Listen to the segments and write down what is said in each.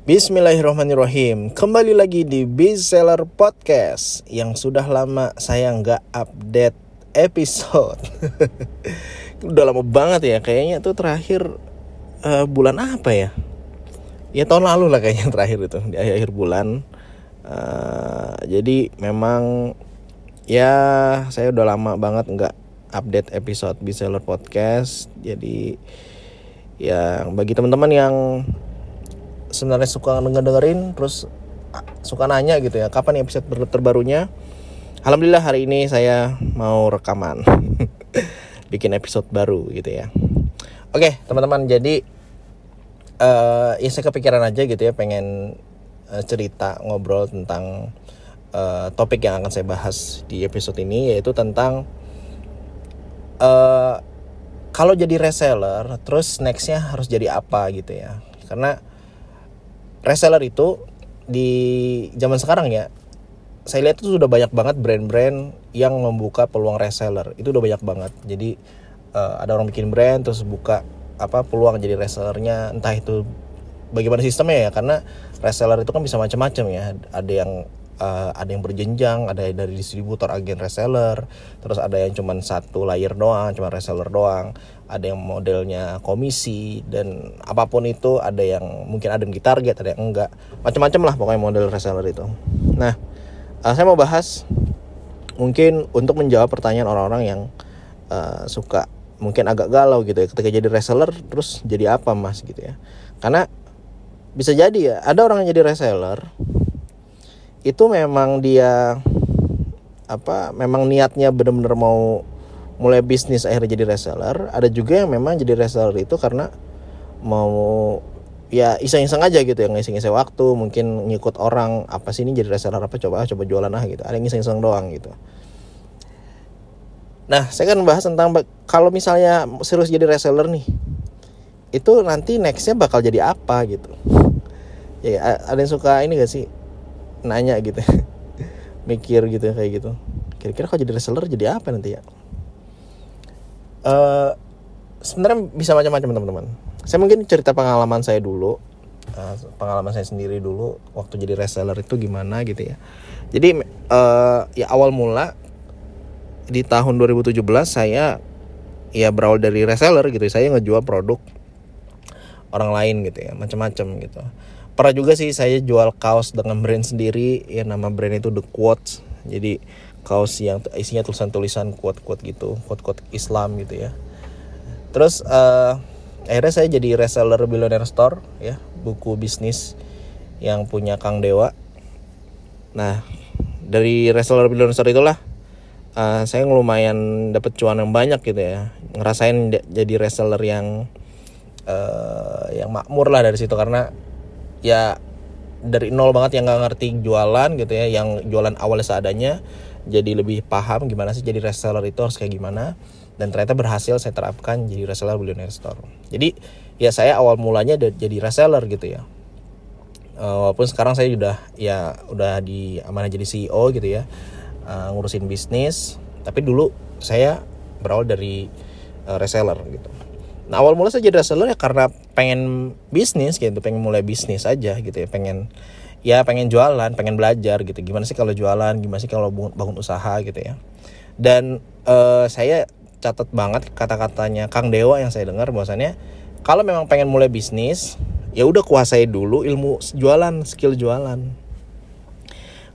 Bismillahirrahmanirrahim. Kembali lagi di Bestseller Podcast. Yang sudah lama saya nggak update episode. Udah lama banget ya Kayaknya tuh terakhir uh, bulan apa ya? Ya tahun lalu lah kayaknya terakhir itu Di akhir-akhir bulan. Uh, Jadi memang Ya saya udah lama banget nggak update episode Bestseller Podcast. Jadi ya bagi teman-teman yang sebenarnya suka denger dengerin terus suka nanya gitu ya kapan episode terbarunya? Alhamdulillah hari ini saya mau rekaman. Bikin episode baru gitu ya. Oke teman-teman jadi uh, ya saya kepikiran aja gitu ya pengen uh, cerita ngobrol tentang uh, topik yang akan saya bahas di episode ini yaitu tentang uh, kalau jadi reseller terus nextnya harus jadi apa gitu ya. Karena reseller itu di zaman sekarang ya saya lihat itu sudah banyak banget brand-brand yang membuka peluang reseller. Itu udah banyak banget. Jadi uh, ada orang bikin brand terus buka apa peluang jadi resellernya. Entah itu bagaimana sistemnya ya karena reseller itu kan bisa macam-macam ya. Ada yang uh, ada yang berjenjang ada yang dari distributor agen reseller terus ada yang cuma satu layer doang cuma reseller doang ada yang modelnya komisi dan apa pun itu ada yang mungkin ada yang di target ada yang enggak. Macam-macam lah pokoknya model reseller itu. Nah uh, saya mau bahas mungkin untuk menjawab pertanyaan orang-orang yang uh, suka mungkin agak galau gitu ya ketika jadi reseller terus jadi apa mas gitu ya. Karena bisa jadi ya ada orang yang jadi reseller itu memang dia apa memang niatnya benar-benar mau mulai bisnis akhirnya jadi reseller. Ada juga yang memang jadi reseller itu karena mau ya iseng-iseng aja gitu yang iseng-iseng waktu mungkin ngikut orang apa sih ini jadi reseller apa coba coba jualan ah gitu. Ada yang iseng-iseng doang gitu. Nah saya kan bahas tentang kalau misalnya serius jadi reseller nih itu nanti nextnya bakal jadi apa gitu. Ya ada yang suka ini gak sih nanya gitu. Mikir gitu kayak gitu. Kira-kira kalau jadi reseller jadi apa nanti ya? Uh, sebenarnya bisa macam-macam teman-teman. Saya mungkin cerita pengalaman saya dulu. Uh, pengalaman saya sendiri dulu waktu jadi reseller itu gimana gitu ya. Jadi uh, ya awal mula di tahun 2017 saya ya berawal dari reseller gitu. Saya ngejual produk orang lain gitu ya macam-macam gitu pernah juga sih saya jual kaos dengan brand sendiri. Ya nama brand itu The Quotes. Jadi kaos yang isinya tulisan-tulisan quote-quote gitu quote-quote Islam gitu ya. Terus uh, akhirnya saya jadi reseller Billionaire Store ya buku bisnis yang punya Kang Dewa. Nah dari reseller Billionaire Store itulah uh, saya lumayan dapat cuan yang banyak gitu ya. Ngerasain jadi reseller yang uh, yang makmur lah dari situ. Karena ya dari nol banget yang nggak ngerti jualan gitu ya yang jualan awalnya seadanya jadi lebih paham gimana sih jadi reseller itu harus kayak gimana. Dan ternyata berhasil saya terapkan jadi reseller billionaire store. Jadi ya saya awal mulanya jadi reseller gitu ya. Uh, walaupun sekarang saya udah ya udah di amanah jadi CEO gitu ya uh, ngurusin bisnis tapi dulu saya berawal dari uh, reseller gitu. Nah awal mula saya jadi reseller ya karena pengen bisnis gitu pengen mulai bisnis aja gitu ya pengen ya pengen jualan pengen belajar gitu. Gimana sih kalau jualan gimana sih kalau bangun, usaha gitu ya. Dan uh, saya catat banget kata-katanya Kang Dewa yang saya dengar bahwasannya kalau memang pengen mulai bisnis ya udah kuasai dulu ilmu jualan skill jualan.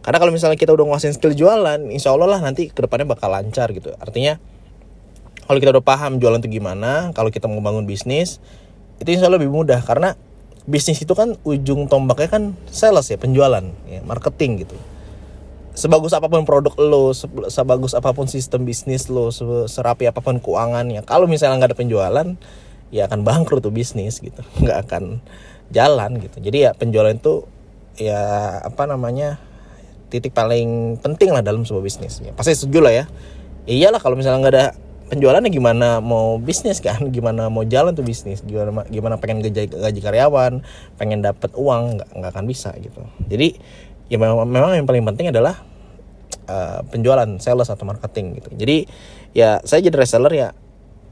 Karena kalau misalnya kita udah nguasain skill jualan insya Allah lah nanti ke depannya bakal lancar gitu. Artinya kalau kita udah paham jualan itu gimana kalau kita mau bangun bisnis itu insya Allah lebih mudah karena bisnis itu kan ujung tombaknya kan sales ya penjualan ya marketing gitu. Sebagus apa pun produk lo sebagus apa pun sistem bisnis lo serapi apa pun keuangannya kalau misalnya nggak ada penjualan ya akan bangkrut tuh bisnis gitu. Nggak akan jalan gitu. Jadi ya penjualan itu ya apa namanya titik paling penting lah dalam sebuah bisnis. Ya, pasti setuju lah ya. Iyalah kalau misalnya nggak ada penjualannya gimana mau bisnis kan? Gimana mau jalan tuh bisnis? Gimana gimana pengen gaji, gaji karyawan? Pengen dapat uang? Nggak nggak akan bisa gitu. Jadi ya memang, memang yang paling penting adalah uh, penjualan sales atau marketing gitu. Jadi ya saya jadi reseller ya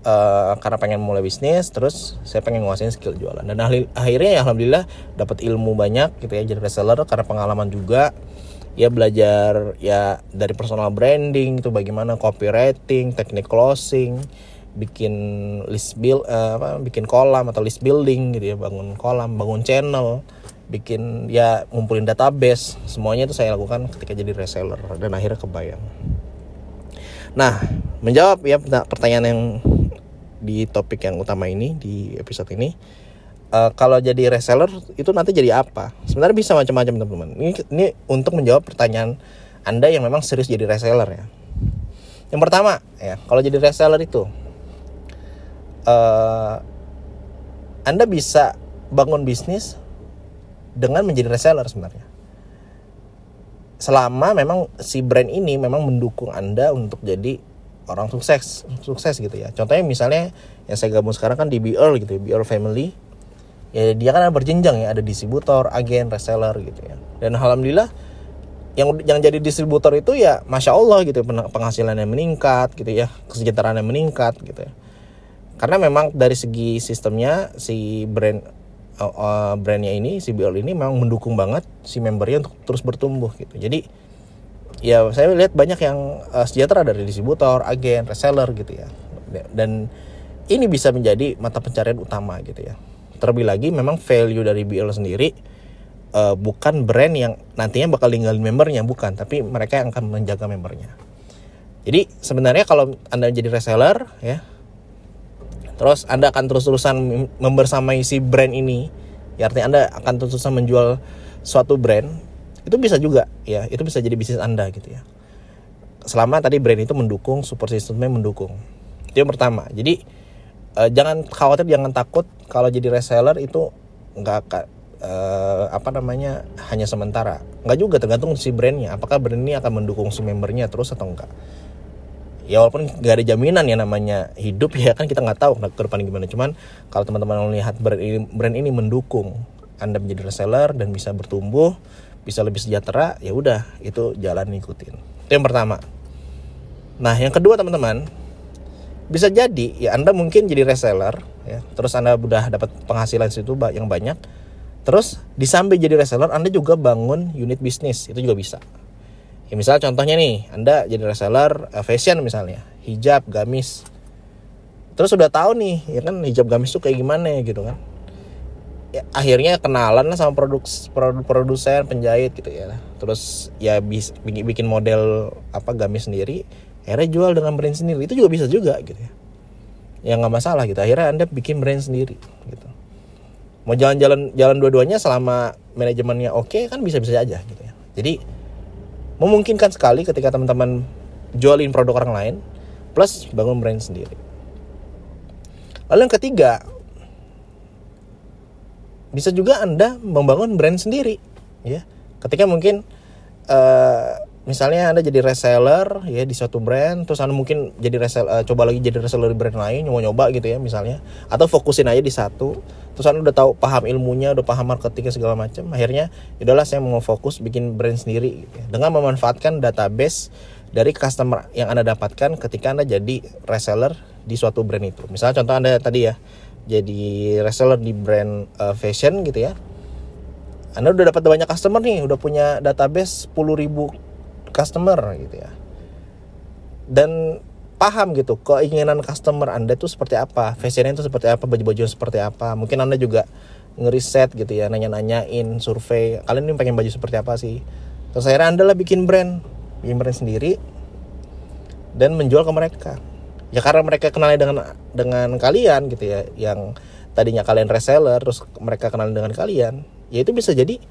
uh, karena pengen mulai bisnis terus saya pengen nguasain skill jualan. Dan akhirnya ya alhamdulillah dapat ilmu banyak gitu ya jadi reseller karena pengalaman juga ya belajar ya dari personal branding itu bagaimana copywriting teknik closing bikin list build uh, apa bikin kolam atau list building gitu ya bangun kolam bangun channel bikin ya ngumpulin database. Semuanya itu saya lakukan ketika jadi reseller dan akhirnya kebayang. Nah menjawab ya pertanyaan yang di topik yang utama ini di episode ini uh, kalau jadi reseller itu nanti jadi apa? Sebenarnya bisa macam-macam teman-teman. Ini ini untuk menjawab pertanyaan anda yang memang serius jadi reseller ya. Yang pertama ya kalau jadi reseller itu uh, anda bisa bangun bisnis dengan menjadi reseller sebenarnya. Selama memang si brand ini memang mendukung anda untuk jadi orang sukses sukses gitu ya. Contohnya misalnya yang saya gabung sekarang kan di BR gitu ya BR Family ya dia kan ada berjenjang ya ada distributor agen reseller gitu ya dan alhamdulillah yang yang jadi distributor itu ya masya Allah gitu penghasilannya meningkat gitu ya kesejahteraannya meningkat gitu ya karena memang dari segi sistemnya si brand uh, brandnya ini si BR ini memang mendukung banget si membernya untuk terus bertumbuh gitu jadi ya saya lihat banyak yang uh, sejahtera dari distributor, agen, reseller gitu ya. Dan ini bisa menjadi mata pencarian utama gitu ya. Terlebih lagi memang value dari BL sendiri uh, bukan brand yang nantinya bakal ninggalin membernya bukan, tapi mereka yang akan menjaga membernya. Jadi sebenarnya kalau Anda jadi reseller ya terus Anda akan terus-terusan membersamai si brand ini, ya artinya Anda akan terus-terusan menjual suatu brand itu bisa juga ya itu bisa jadi bisnis anda gitu ya. Selama tadi brand itu mendukung support systemnya mendukung. Itu yang pertama. Jadi uh, jangan khawatir jangan takut. Kalau jadi reseller itu nggak uh, apa namanya hanya sementara. Nggak juga tergantung si brandnya. Apakah brand ini akan mendukung si membernya terus atau enggak ya walaupun nggak ada jaminan ya namanya hidup ya kan kita nggak tahu ke depan gimana. Cuman kalau teman-teman melihat brand ini brand ini mendukung anda menjadi reseller dan bisa bertumbuh bisa lebih sejahtera ya udah itu jalan ikutin itu yang pertama. Nah yang kedua teman-teman bisa jadi ya anda mungkin jadi reseller ya. Terus anda udah dapat penghasilan situ yang banyak. Terus disambil jadi reseller anda juga bangun unit bisnis. Itu juga bisa. Ya misal contohnya nih anda jadi reseller uh, fashion misalnya. Hijab gamis. Terus udah tahu nih ya kan hijab gamis tuh kayak gimana gitu kan. Ya, akhirnya kenalan lah sama produk produsen penjahit gitu ya. Terus ya bis, bikin model apa gamis sendiri akhirnya jual dengan brand sendiri. Itu juga bisa juga gitu ya. Ya nggak masalah gitu. Akhirnya anda bikin brand sendiri gitu. Mau jalan-jalan jalan dua-duanya selama manajemennya oke kan bisa-bisa aja gitu ya. Jadi memungkinkan sekali ketika teman-teman jualin produk orang lain plus bangun brand sendiri. Lalu yang ketiga bisa juga anda membangun brand sendiri ya. Ketika mungkin uh, misalnya anda jadi reseller ya di suatu brand terus anda mungkin jadi reseller uh, coba lagi jadi reseller di brand lain nyoba nyoba gitu ya misalnya. Atau fokusin aja di satu terus anda udah tahu paham ilmunya udah paham marketingnya segala macam akhirnya udahlah saya mau fokus bikin brand sendiri gitu ya. dengan memanfaatkan database dari customer yang anda dapatkan ketika anda jadi reseller di suatu brand itu. Misalnya contoh anda tadi ya jadi reseller di brand uh, fashion gitu ya. Anda udah dapat banyak customer nih udah punya database 10.000 customer gitu ya. Dan paham gitu keinginan customer anda itu seperti apa fashionnya itu seperti apa baju-baju seperti apa. Mungkin anda juga ngeriset gitu ya nanya-nanyain survei kalian ini pengen baju seperti apa sih? Terus akhirnya anda lah bikin brand bikin brand sendiri dan menjual ke mereka. Ya karena mereka kenalnya dengan dengan kalian gitu ya yang tadinya kalian reseller terus mereka kenal dengan kalian ya itu bisa jadi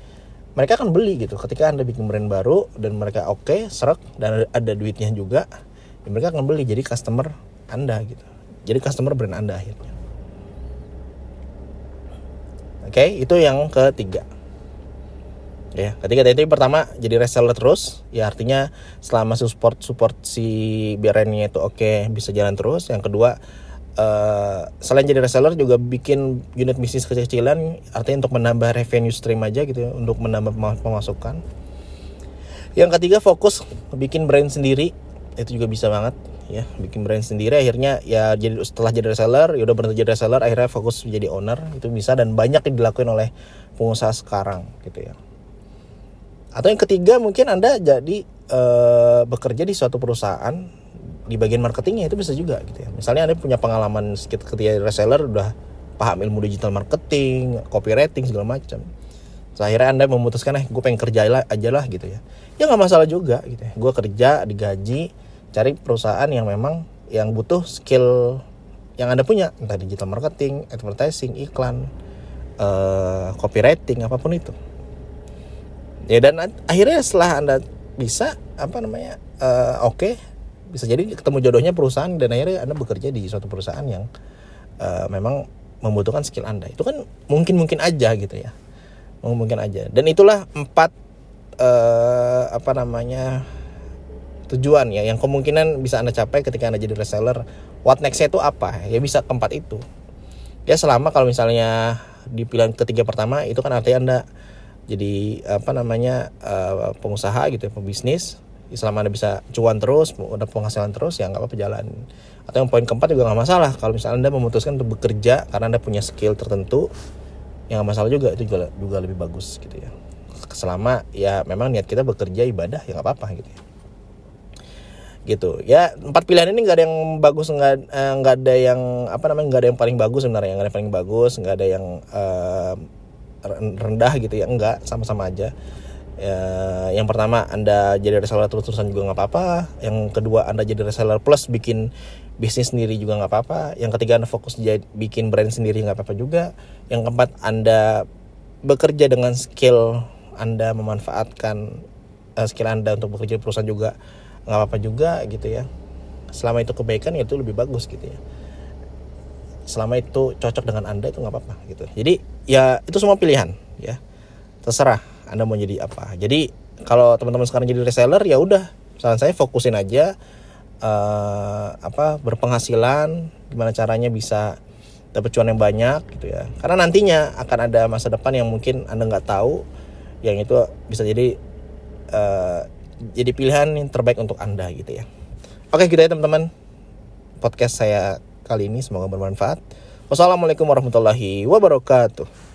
mereka akan beli gitu. Ketika anda bikin brand baru dan mereka oke okay, serak dan ada duitnya juga ya mereka akan beli jadi customer anda gitu. Jadi customer brand anda akhirnya. Oke okay, itu yang ketiga. Ya ketika tadi pertama jadi reseller terus. Ya artinya selama support support si brandnya itu oke okay, bisa jalan terus. Yang kedua uh, selain jadi reseller juga bikin unit bisnis kecil-kecilan artinya untuk menambah revenue stream aja gitu ya, untuk menambah pemasukan. Yang ketiga fokus bikin brand sendiri. Itu juga bisa banget ya. Bikin brand sendiri akhirnya ya jadi setelah jadi reseller ya udah berhenti jadi reseller akhirnya fokus menjadi owner. Itu bisa dan banyak yang dilakuin oleh pengusaha sekarang gitu ya. Atau yang ketiga mungkin anda jadi uh, bekerja di suatu perusahaan di bagian marketingnya itu bisa juga gitu ya. Misalnya anda punya pengalaman ketika reseller udah paham ilmu digital marketing copywriting segala macam. So, akhirnya anda memutuskan eh gue pengen kerja aja lah gitu ya. Ya nggak masalah juga gitu ya. Gue kerja digaji cari perusahaan yang memang yang butuh skill yang anda punya. Entah digital marketing advertising iklan uh, copywriting apa pun itu. Ya dan akhirnya setelah anda bisa apa namanya uh, oke bisa jadi ketemu jodohnya perusahaan dan akhirnya anda bekerja di suatu perusahaan yang uh, memang membutuhkan skill anda. Itu kan mungkin mungkin aja gitu ya. Mungkin aja. Dan itulah empat uh, apa namanya tujuan ya yang kemungkinan bisa anda capai ketika anda jadi reseller. What nextnya itu apa? Ya bisa keempat itu. Ya selama kalau misalnya di pilihan ketiga pertama itu kan artinya anda jadi apa namanya uh, pengusaha gitu ya pebisnis selama anda bisa cuan terus udah penghasilan terus ya nggak apa-apa jalan. Atau yang poin keempat juga nggak masalah. Kalau misalnya anda memutuskan untuk bekerja karena anda punya skill tertentu yang nggak masalah juga. Itu juga juga lebih bagus gitu ya. Selama ya memang niat kita bekerja ibadah ya nggak apa-apa gitu ya. Gitu. Ya empat pilihan ini nggak ada yang bagus nggak eh, nggak ada yang apa namanya nggak ada yang paling bagus sebenarnya. Nggak ada yang paling bagus nggak ada yang uh, rendah gitu ya. Enggak sama-sama aja ya, yang pertama anda jadi reseller terus-terusan juga nggak apa-apa. Yang kedua anda jadi reseller plus bikin bisnis sendiri juga nggak apa-apa. Yang ketiga anda fokus jadi bikin brand sendiri nggak apa-apa juga. Yang keempat anda bekerja dengan skill anda memanfaatkan uh, skill anda untuk bekerja di perusahaan juga nggak apa-apa juga gitu ya. Selama itu kebaikan ya itu lebih bagus gitu ya. Selama itu cocok dengan anda itu nggak apa-apa gitu. Jadi ya itu semua pilihan ya. Terserah anda mau jadi apa? Jadi kalau teman-teman sekarang jadi reseller ya udah. Saran saya fokusin aja uh, apa berpenghasilan gimana caranya bisa dapat cuan yang banyak gitu ya. Karena nantinya akan ada masa depan yang mungkin anda nggak tahu yang itu bisa jadi uh, jadi pilihan yang terbaik untuk anda gitu ya. Oke gitu ya teman-teman podcast saya kali ini. Semoga bermanfaat. Wassalamualaikum warahmatullahi wabarakatuh